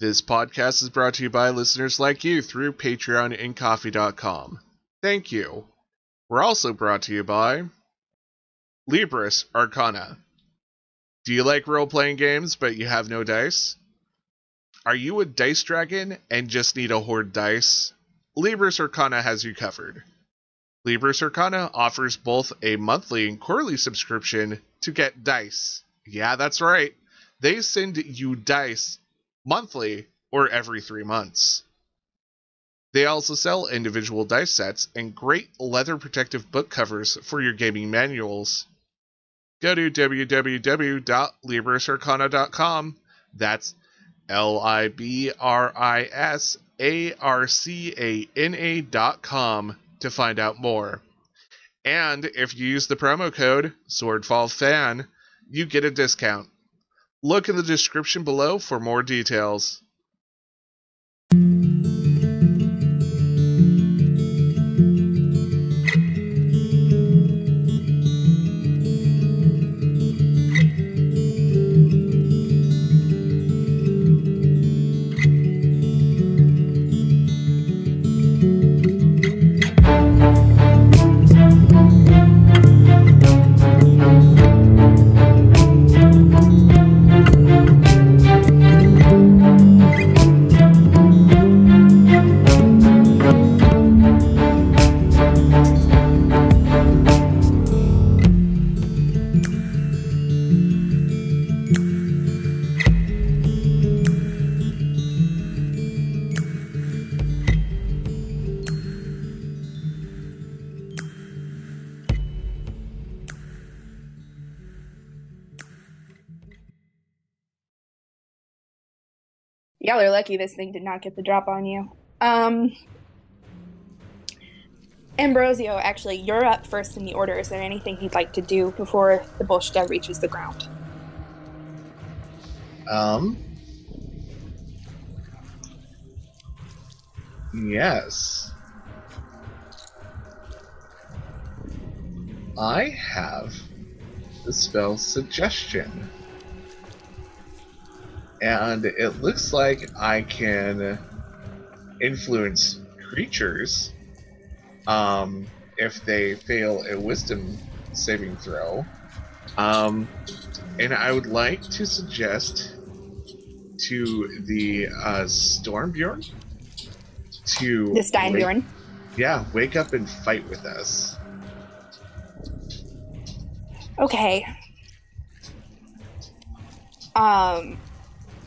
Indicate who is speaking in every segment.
Speaker 1: This podcast is brought to you by listeners like you through Patreon and Ko-fi.com. Thank you. We're also brought to you by Libris Arcana. Do you like role playing games but you have no dice? Are you a dice dragon and just need a horde dice? Libris Arcana has you covered. Libris Arcana offers both a monthly and quarterly subscription to get dice. Yeah, that's right. They send you dice monthly or every three months. They also sell individual dice sets and great leather protective book covers for your gaming manuals. Go to www.librisarcana.com. That's L I B R I S A R C A N A dot com to find out more. And if you use the promo code SwordfallFan, you get a discount. Look in the description below for more details.
Speaker 2: Y'all are lucky this thing did not get the drop on you. Um, Ambrosio, actually, you're up first in the order. Is there anything you'd like to do before the Bolshka reaches the ground?
Speaker 3: Um. Yes. I have the spell Suggestion. And it looks like I can influence creatures um, if they fail a wisdom saving throw. Um, and I would like to suggest to the uh, Stormbjorn to
Speaker 2: The Steinbjorn.
Speaker 3: wake- yeah, wake up and fight with us.
Speaker 2: Okay. Um,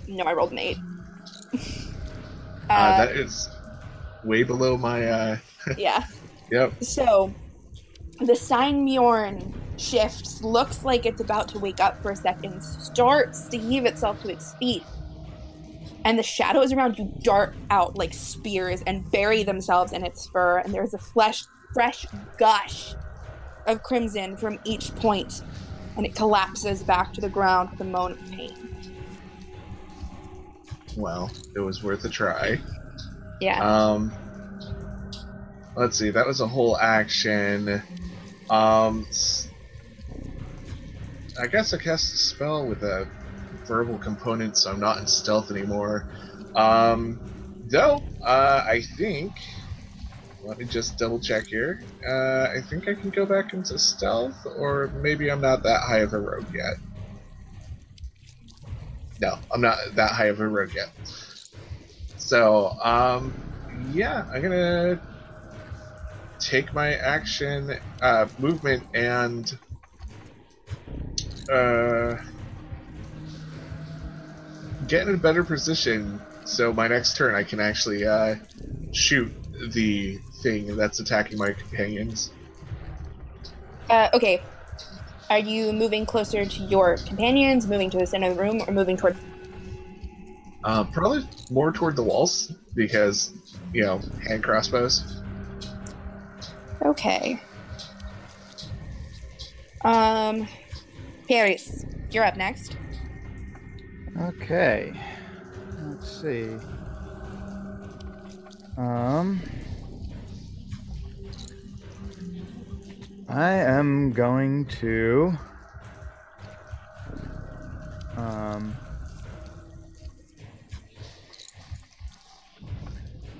Speaker 2: no, I rolled an eight.
Speaker 3: Uh,
Speaker 2: uh,
Speaker 3: that is way below my. Uh,
Speaker 2: yeah.
Speaker 3: yep.
Speaker 2: So, the Steinbjorn shifts, looks like it's about to wake up for a second, starts to heave itself to its feet, and the shadows around you dart out like spears and bury themselves in its fur, and there's a flesh, fresh gush of crimson from each point, and it collapses back to the ground with a moan of pain.
Speaker 3: Well, it was worth a try.
Speaker 2: Yeah.
Speaker 3: Um, let's see. That was a whole action. Um, I guess I cast a spell with a verbal component, so I'm not in stealth anymore. Um, though uh, I think. Let me just double check here. Uh, I think I can go back into stealth, or maybe I'm not that high of a rogue yet. No, I'm not that high of a rogue yet. So, um, yeah, I'm gonna take my action, uh, movement, and uh, get in a better position so my next turn I can actually uh, shoot the thing that's attacking my companions.
Speaker 2: Uh, okay. Are you moving closer to your companions, moving to the center of the room, or moving toward
Speaker 3: Uh, probably more toward the walls because, you know, hand crossbows.
Speaker 2: Okay. Um, Paris, you're up next.
Speaker 4: Okay. Let's see. Um. I am going to. Um.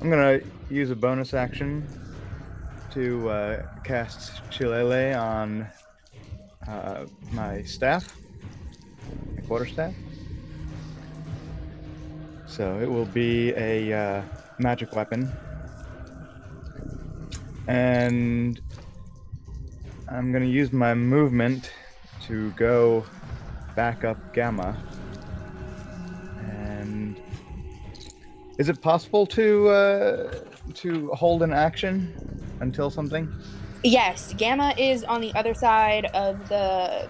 Speaker 4: I'm gonna use a bonus action to uh, cast Shillelagh on uh, my staff, my quarterstaff. So it will be a uh, magic weapon, and I'm gonna use my movement to go back up Gamma. And is it possible to uh, to hold an action until something?
Speaker 2: Yes, Gamma is on the other side of the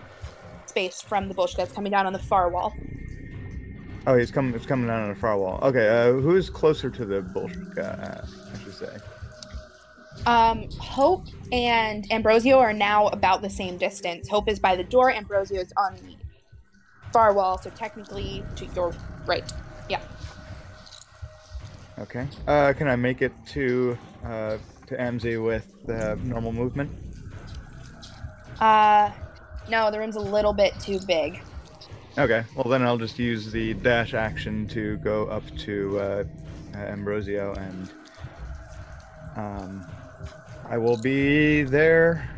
Speaker 2: space from the Bolshka that's coming down on the far wall.
Speaker 4: Oh, he's coming. It's coming down on the far wall. Okay, uh, who's closer to the Bolshka? Uh, I should say.
Speaker 2: Um, Hope and Ambrosio are now about the same distance. Hope is by the door, Ambrosio is on the far wall, so technically to your right. Yeah.
Speaker 4: Okay. Uh, can I make it to uh, to Amzi with uh, normal movement?
Speaker 2: Uh, no, the room's a little bit too big.
Speaker 4: Okay. Well, then I'll just use the dash action to go up to uh, Ambrosio, and um, I will be there,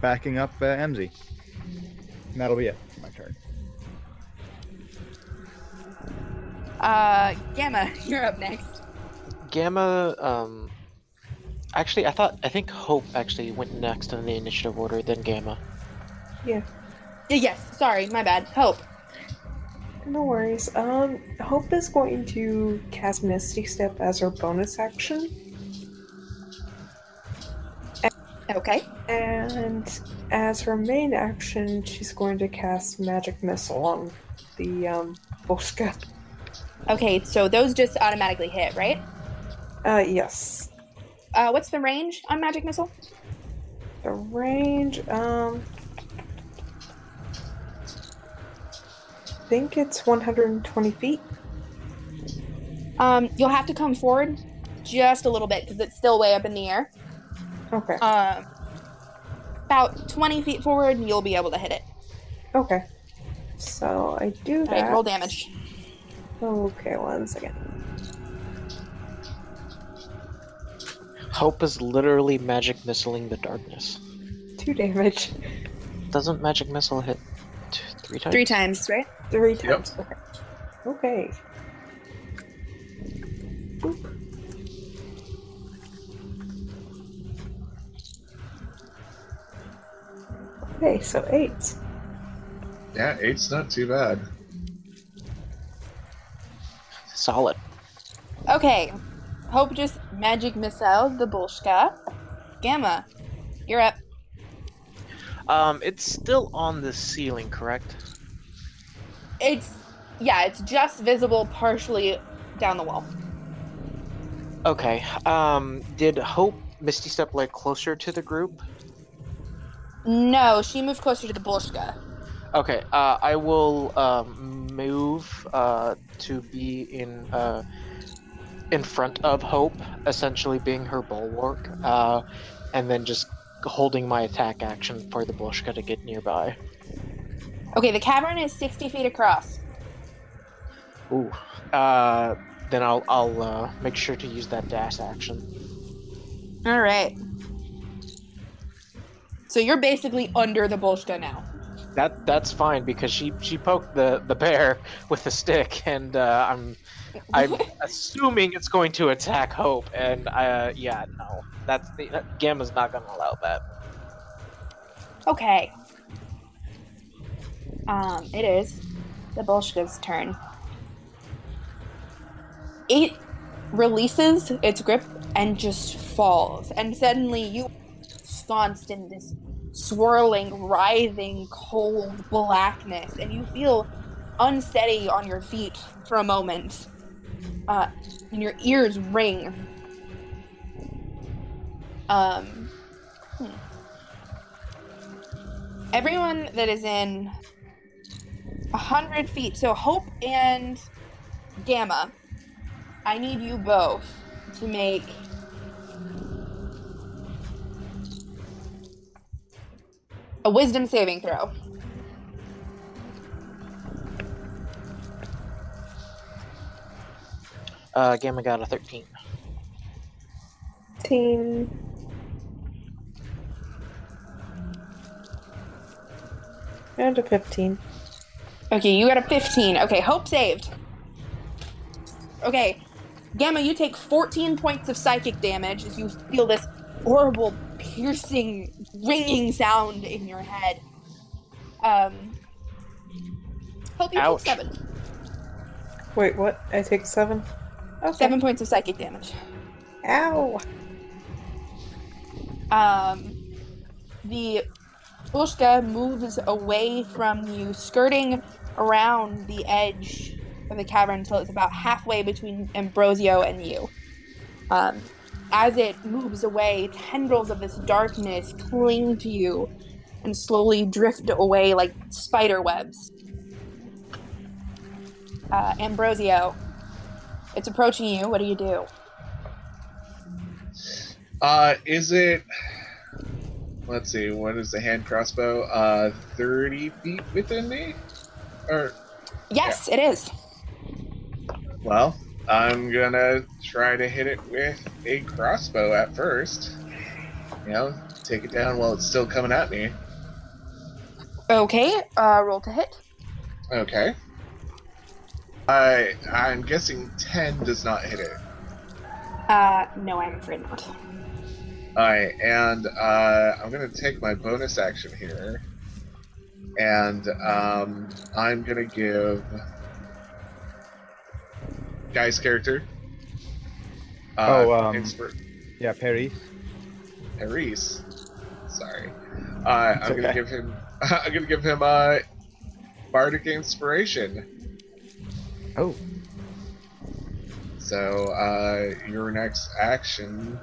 Speaker 4: backing up uh, Amzi. And that'll be it for my turn.
Speaker 2: Uh, Gamma, you're up next.
Speaker 5: Gamma, um, actually, I thought I think Hope actually went next in the initiative order, then Gamma.
Speaker 2: Uh, Yes, sorry, my bad. Hope.
Speaker 6: No worries. Um, Hope is going to cast Misty Step as her bonus action,
Speaker 2: Okay.
Speaker 6: and as her main action, she's going to cast Magic Missile on the um, Bolshka.
Speaker 2: Okay, so those just automatically hit, right?
Speaker 6: Uh, yes.
Speaker 2: Uh, what's the range on magic missile?
Speaker 6: The range, um, I think it's 120 feet.
Speaker 2: Um, you'll have to come forward just a little bit because it's still way up in the air.
Speaker 6: Okay.
Speaker 2: Um, about 20 feet forward, and you'll be able to hit it.
Speaker 6: Okay. So I do that.
Speaker 2: right, roll damage.
Speaker 6: Okay, one second.
Speaker 5: Hope is literally magic missiling the darkness.
Speaker 6: Two damage.
Speaker 5: Doesn't magic missile hit t- three times?
Speaker 2: Three times, right?
Speaker 6: Three times. Okay. Okay. Okay, so eight.
Speaker 3: Yeah, eight's not too bad.
Speaker 5: Solid.
Speaker 2: Okay. Hope just magic missile the Bolshka. Gamma, you're up.
Speaker 5: Um, it's still on the ceiling, correct?
Speaker 2: It's yeah, it's just visible partially down the wall.
Speaker 5: Okay. Um, did Hope Misty Step like closer to the group?
Speaker 2: No, she moved closer to the Bolshka.
Speaker 5: Okay. Uh, I will um, move uh, to be in uh, in front of Hope, essentially being her bulwark, uh, and then just holding my attack action for the Bolshka to get nearby.
Speaker 2: Okay, the cavern is 60 feet across.
Speaker 5: Ooh. Uh, then I'll I'll uh, make sure to use that dash action.
Speaker 2: All right. So you're basically under the Bolshka now.
Speaker 5: That that's fine because she she poked the the bear with the stick, and uh, I'm I'm assuming it's going to attack Hope, and uh, yeah, no, that's the Gamma's not going to allow that.
Speaker 2: Okay. Um, it is the Bolshka's turn. It releases its grip and just falls, and suddenly you ensconced in this swirling, writhing, cold blackness, and you feel unsteady on your feet for a moment. Uh, and your ears ring. Um, hmm. everyone that is in a hundred feet, so Hope and Gamma, I need you both to make a wisdom saving throw.
Speaker 5: Uh, Gamma got a thirteen.
Speaker 6: 15. And a 15.
Speaker 2: Okay, you got a 15. Okay, hope saved. Okay, Gamma, you take 14 points of psychic damage as you feel this horrible, piercing, ringing sound in your head. Um, hope you
Speaker 5: Ouch.
Speaker 2: take seven.
Speaker 6: Wait, what? I take 7? Okay.
Speaker 2: Seven points of psychic damage.
Speaker 6: Ow!
Speaker 2: Um, the Bolshka moves away from you, skirting around the edge of the cavern until it's about halfway between Ambrosio and you. Um, as it moves away, tendrils of this darkness cling to you and slowly drift away like spider webs. Uh, Ambrosio, it's approaching you. What do you do?
Speaker 3: Uh, is it? Let's see. What is the hand crossbow? Uh, thirty feet within me, or
Speaker 2: Yes, it is.
Speaker 3: well, I'm gonna try to hit it with a crossbow at first. You know, take it down while it's still coming at me.
Speaker 2: Okay, uh, roll to hit.
Speaker 3: Okay. I I'm guessing ten does not hit it.
Speaker 2: Uh, no, I'm afraid not.
Speaker 3: Alright, and uh, I'm gonna take my bonus action here, and um, I'm gonna give guy's character. Uh,
Speaker 4: Oh, um,
Speaker 3: Inspir-
Speaker 4: Yeah, Paris.
Speaker 3: Paris. Sorry. Uh, I'm
Speaker 4: It's
Speaker 3: gonna give him. I'm gonna give him uh, bardic inspiration.
Speaker 4: Oh,
Speaker 3: So uh, your next action,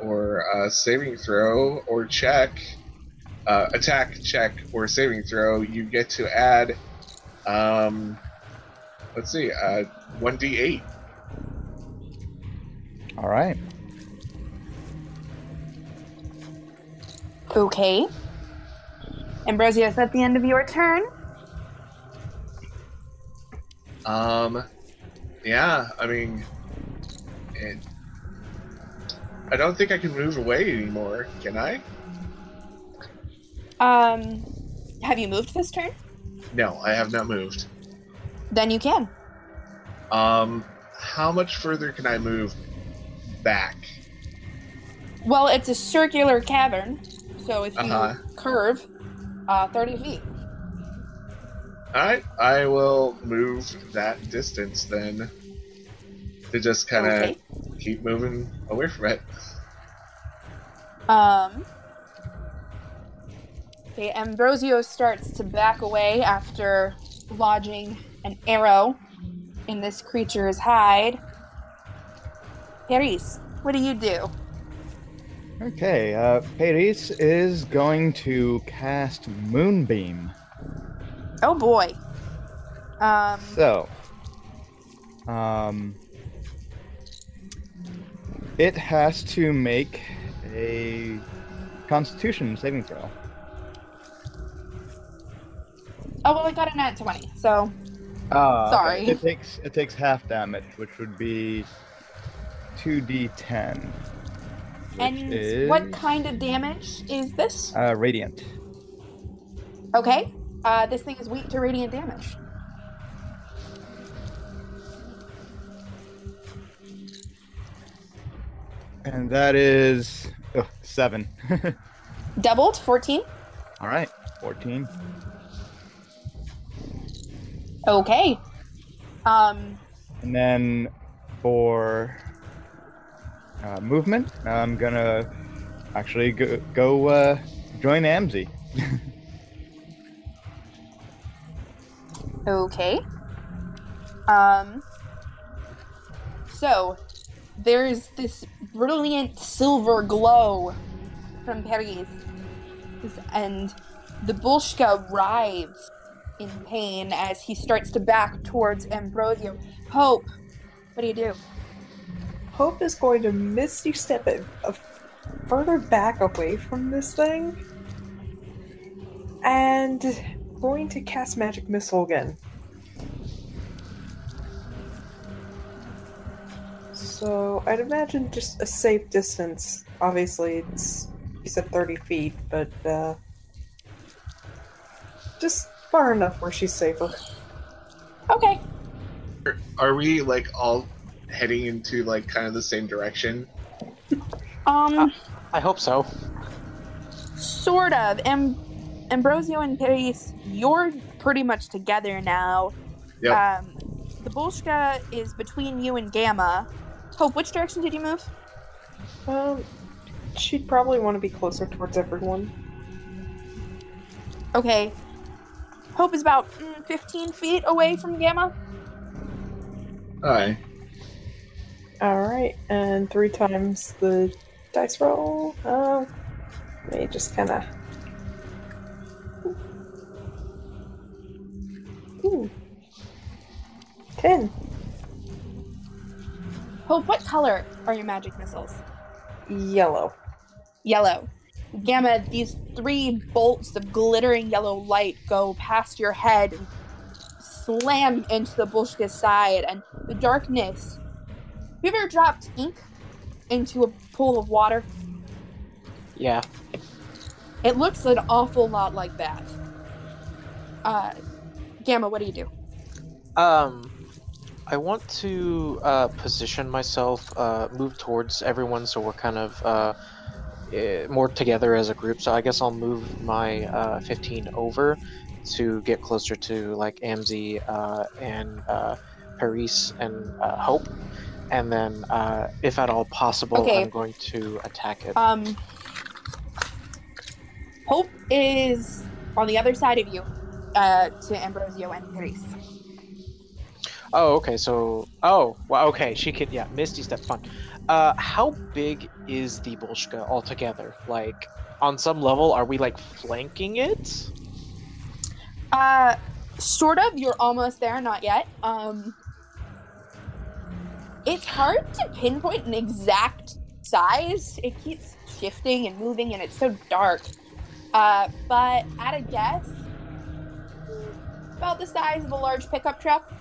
Speaker 3: or uh, saving throw, or check, uh, attack check, or saving throw, you get to add. Um, let's see, uh, one d eight.
Speaker 4: all right.
Speaker 2: Okay. Ambrosio, is that the end of your turn?
Speaker 3: Um, yeah, I mean, it, I don't think I can move away anymore. Can I?
Speaker 2: Um, have you moved this turn?
Speaker 3: No, I have not moved.
Speaker 2: Then you can.
Speaker 3: Um, how much further can I move back?
Speaker 2: Well, it's a circular cavern, so if you
Speaker 3: Uh-huh.
Speaker 2: curve, uh, 30 feet.
Speaker 3: Alright, I will move that distance then. To just kind of
Speaker 2: Okay.
Speaker 3: keep moving away from it.
Speaker 2: Um. Okay, Ambrosio starts to back away after lodging an arrow in this creature's hide. Paris, what do you do?
Speaker 4: Okay, uh, Paris is going to cast Moonbeam.
Speaker 2: Oh boy. Um.
Speaker 4: So, um, it has to make a Constitution saving throw.
Speaker 2: Oh well, I got a nat 20, so
Speaker 4: Okay.
Speaker 2: Sorry.
Speaker 4: It takes it takes half damage, which would be two d10.
Speaker 2: And
Speaker 4: is,
Speaker 2: what kind of damage is this?
Speaker 4: Uh, radiant.
Speaker 2: Okay. Uh, this thing is weak to radiant damage.
Speaker 4: And that is oh, seven.
Speaker 2: Doubled, 14.
Speaker 4: All right, fourteen.
Speaker 2: Okay. Um,
Speaker 4: And then for uh, movement, I'm gonna actually go, go uh, join Amzi.
Speaker 2: okay. Um, so there's this brilliant silver glow from Paris, and the Bolshka writhes in pain as he starts to back towards Ambrosio. Hope, what do you do?
Speaker 6: Hope is going to misty step it further back away from this thing. And going to cast Magic Missile again. So I'd imagine just a safe distance. Obviously, it's you said thirty feet, but uh, just far enough where she's safer.
Speaker 2: Okay.
Speaker 3: Are we like all heading into like kind of the same direction?
Speaker 2: Um,
Speaker 5: I hope so.
Speaker 2: sort of. Am- Ambrosio and Paris, you're pretty much together now.
Speaker 3: Yep.
Speaker 2: Um, the Bolshka is between you and Gamma. Hope, which direction did you move?
Speaker 6: Um, she'd probably want to be closer towards everyone.
Speaker 2: Okay. Hope is about mm, 15 feet away from Gamma.
Speaker 3: Aye.
Speaker 6: All right, and three times the dice roll. Uh, let me just kind of. Ooh. Ten.
Speaker 2: Hope, what color are your magic missiles?
Speaker 6: Yellow.
Speaker 2: Yellow. Gamma, these three bolts of glittering yellow light go past your head and slam into the Bolshka's side, and the darkness. Have you ever dropped ink into a pool of water?
Speaker 5: Yeah.
Speaker 2: It looks an awful lot like that. Uh, Gamma, what do you do?
Speaker 5: Um, I want to uh, position myself, uh, move towards everyone, so we're kind of uh, more together as a group. So I guess I'll move my uh, 15 over to get closer to like Amzi uh, and uh, Paris and uh, Hope, and then, uh, if at all possible,
Speaker 2: Okay.
Speaker 5: I'm going to attack it.
Speaker 2: Um, Hope is on the other side of you, uh, to Ambrosio and Paris.
Speaker 5: Oh, okay. So, oh, well, okay. She can, yeah. Misty step, fun. Uh, how big is the Bolshka altogether? Like, on some level, are we like flanking it?
Speaker 2: Uh, sort of. You're almost there, not yet. Um, it's hard to pinpoint an exact size. It keeps shifting and moving, and it's so dark. Uh, but at a guess, about the size of a large pickup truck.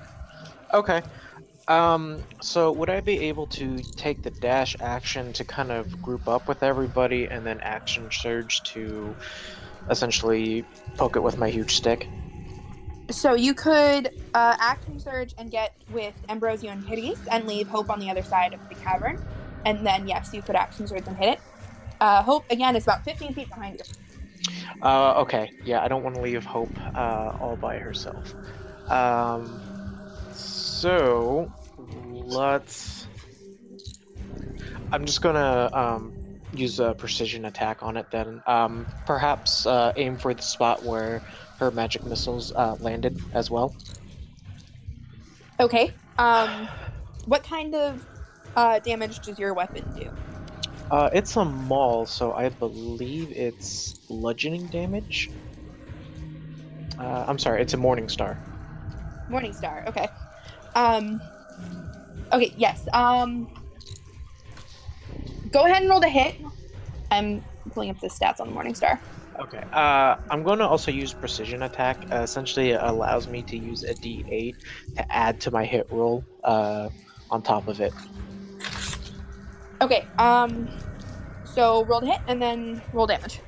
Speaker 5: Okay. Um, so would I be able to take the dash action to kind of group up with everybody and then action surge to essentially poke it with my huge stick?
Speaker 2: So you could uh, action surge and get with Ambrosio and Paris and leave Hope on the other side of the cavern, and then yes, you could action surge and hit it. Uh, Hope again is about 15 feet behind you.
Speaker 5: Uh, okay. Yeah, I don't want to leave Hope uh, all by herself. Um, so let's. I'm just gonna um, use a precision attack on it then. Um, perhaps uh, aim for the spot where her magic missiles uh, landed as well.
Speaker 2: Okay. Um, what kind of uh, damage does your weapon do?
Speaker 5: Uh, it's a maul, so I believe it's bludgeoning damage. Uh, I'm sorry, it's a Morning Star.
Speaker 2: Morning Star. Okay. Um. Okay. Yes. Um. Go ahead and roll the hit. I'm pulling up the stats on the Morning Star.
Speaker 5: Okay. Uh, I'm going to also use precision attack. Uh, essentially, it allows me to use a D8 to add to my hit roll uh, on top of it.
Speaker 2: Okay. Um. So roll the hit and then roll damage.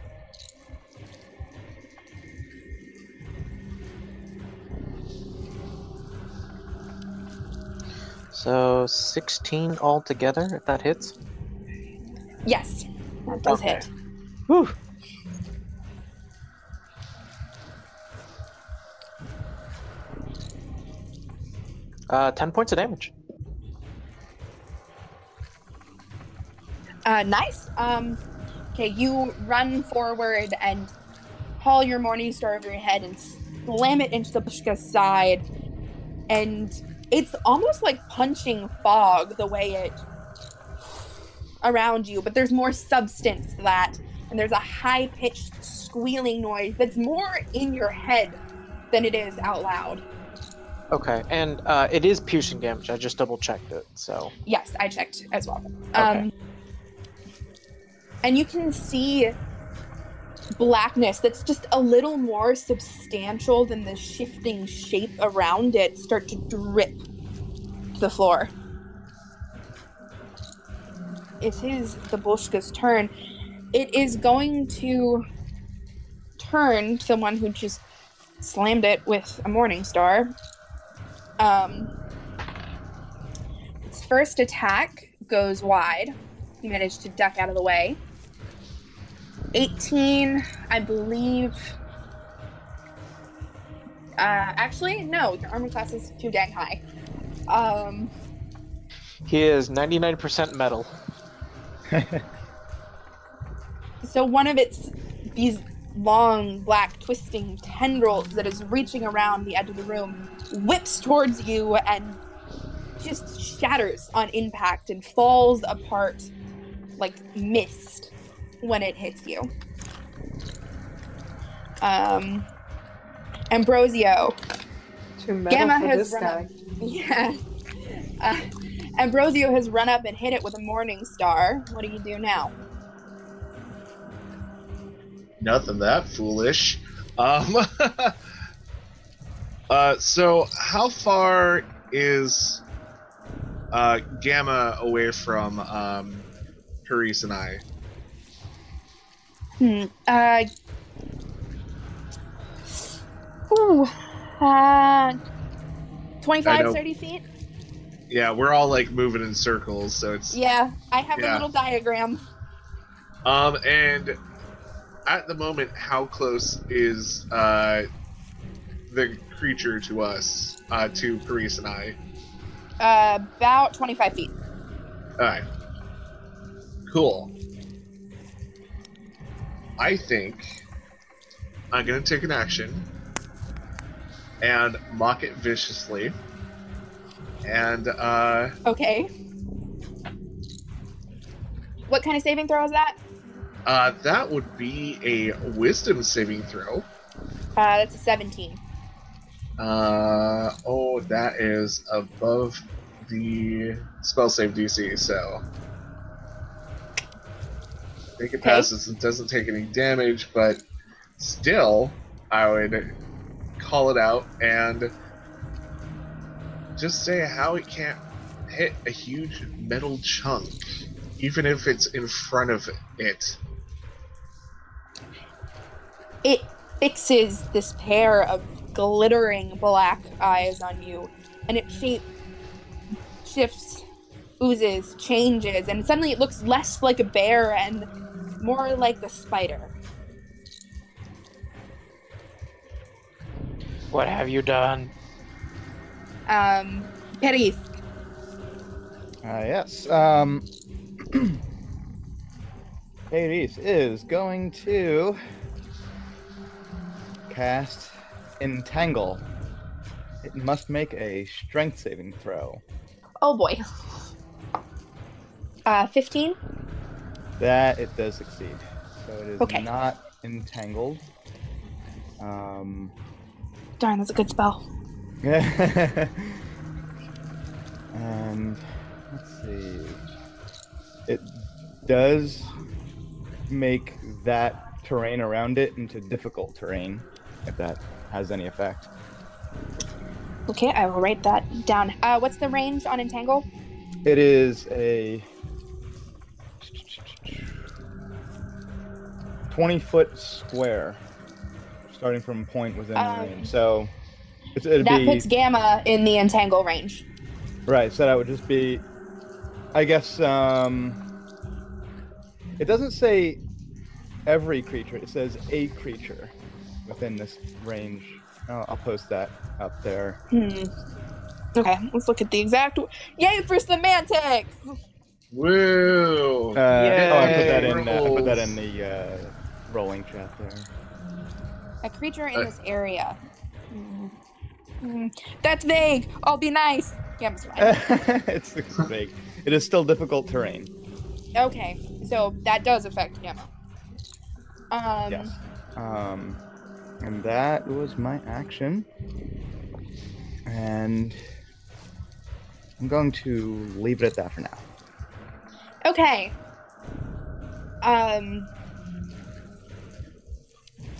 Speaker 5: So 16 altogether, if that hits.
Speaker 2: Yes, that does
Speaker 5: Okay.
Speaker 2: hit.
Speaker 5: Whew. Uh, 10 points of damage.
Speaker 2: Uh, nice. Um, okay, you run forward and haul your morning star over your head and slam it into the Bolshka's side. And it's almost like punching fog the way it around you, but there's more substance to that. And there's a high pitched squealing noise that's more in your head than it is out loud.
Speaker 5: Okay, and uh, it is piercing damage. I just double checked it, so.
Speaker 2: Yes, I checked as well. Um, and you can see blackness that's just a little more substantial than the shifting shape around it start to drip to the floor. it is the Bolshka's turn. It is going to turn to the one who just slammed it with a Morning Star. Um, its first attack goes wide. He managed to duck out of the way. 18, I believe. Uh, actually, no, your armor class is too dang high. Um,
Speaker 5: He is 99% metal.
Speaker 2: so one of its these long black twisting tendrils that is reaching around the edge of the room whips towards you and just shatters on impact and falls apart like mist when it hits you. Um, Ambrosio, Gamma
Speaker 6: for
Speaker 2: has
Speaker 6: this
Speaker 2: run
Speaker 6: guy.
Speaker 2: up. Yeah. Uh, Ambrosio has run up and hit it with a morning star. What do you do now?
Speaker 3: Nothing that foolish. Um, uh, so how far is uh, Gamma away from um, Carice and I?
Speaker 2: Hmm. Uh. Ooh. Uh. 25, 30 feet?
Speaker 3: Yeah, we're all like moving in circles, so it's
Speaker 2: Yeah, I have a little diagram.
Speaker 3: um and at the moment, how close is uh the creature to us, uh to Carice and I?
Speaker 2: Uh, about 25 feet.
Speaker 3: Alright. Cool. I think I'm gonna take an action and mock it viciously. And uh
Speaker 2: Okay. What kind of saving throw is that?
Speaker 3: uh that would be a wisdom saving throw.
Speaker 2: Uh, that's a 17.
Speaker 3: Uh oh that is above the spell save DC, so think it passes and doesn't take any damage, but still I would call it out and just say how it can't hit a huge metal chunk, even if it's in front of it.
Speaker 2: It fixes this pair of glittering black eyes on you, and its shape shifts, oozes, changes, and suddenly it looks less like a bear and more like the spider.
Speaker 5: What have you done?
Speaker 2: Um, Paris,
Speaker 4: Uh, yes. Um, Hades is going to cast Entangle. It must make a strength saving throw.
Speaker 2: oh boy. Uh, 15?
Speaker 4: That it does succeed. So it is
Speaker 2: Okay.
Speaker 4: not entangled. Um,
Speaker 2: Darn, that's a good spell.
Speaker 4: and let's see. It does make that terrain around it into difficult terrain, if that has any effect.
Speaker 2: Okay, I will write that down. Uh, what's the range on Entangle?
Speaker 4: It is a 20 foot square, starting from a point within
Speaker 2: Um,
Speaker 4: the range. So it's, it'd
Speaker 2: that
Speaker 4: be
Speaker 2: puts Gamma in the Entangle range.
Speaker 4: right. So that would just be, I guess. Um, it doesn't say every creature. It says a creature within this range. I'll, I'll post that up there.
Speaker 2: Hmm. Okay, let's look at the exact. Yay for semantics!
Speaker 3: Woo!
Speaker 4: Uh, oh, I put that in. Uh, I put that in the uh, rolling chat there.
Speaker 2: A creature in this area. Hmm. Hmm. That's vague. I'll be nice. Fine.
Speaker 4: it's vague. It is still difficult terrain.
Speaker 2: okay, so that does affect Gamma. Um,
Speaker 4: Yes. Um, and that was my action. And I'm going to leave it at that for now.
Speaker 2: Okay. Um.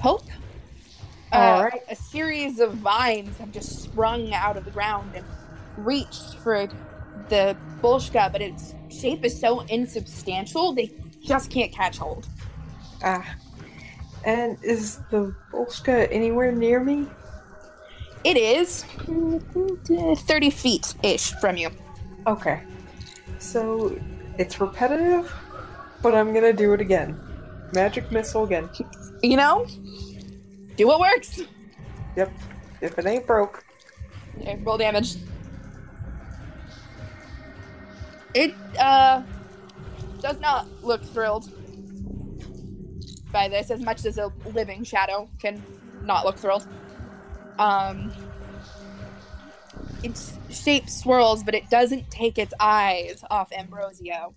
Speaker 2: Hope. Uh. A series of vines have just sprung out of the ground and reached for the Bolshka, but its shape is so insubstantial they just can't catch hold.
Speaker 6: Ah. And is the Bolshka anywhere near me?
Speaker 2: It is mm, 30 feet ish from you.
Speaker 6: Okay. So it's repetitive, but I'm gonna do it again. Magic missile again.
Speaker 2: You know, do what works.
Speaker 6: Yep. If it ain't broke.
Speaker 2: Okay, roll damage. It uh does not look thrilled by this as much as a living shadow can not look thrilled. Um its shape swirls, but it doesn't take its eyes off Ambrosio.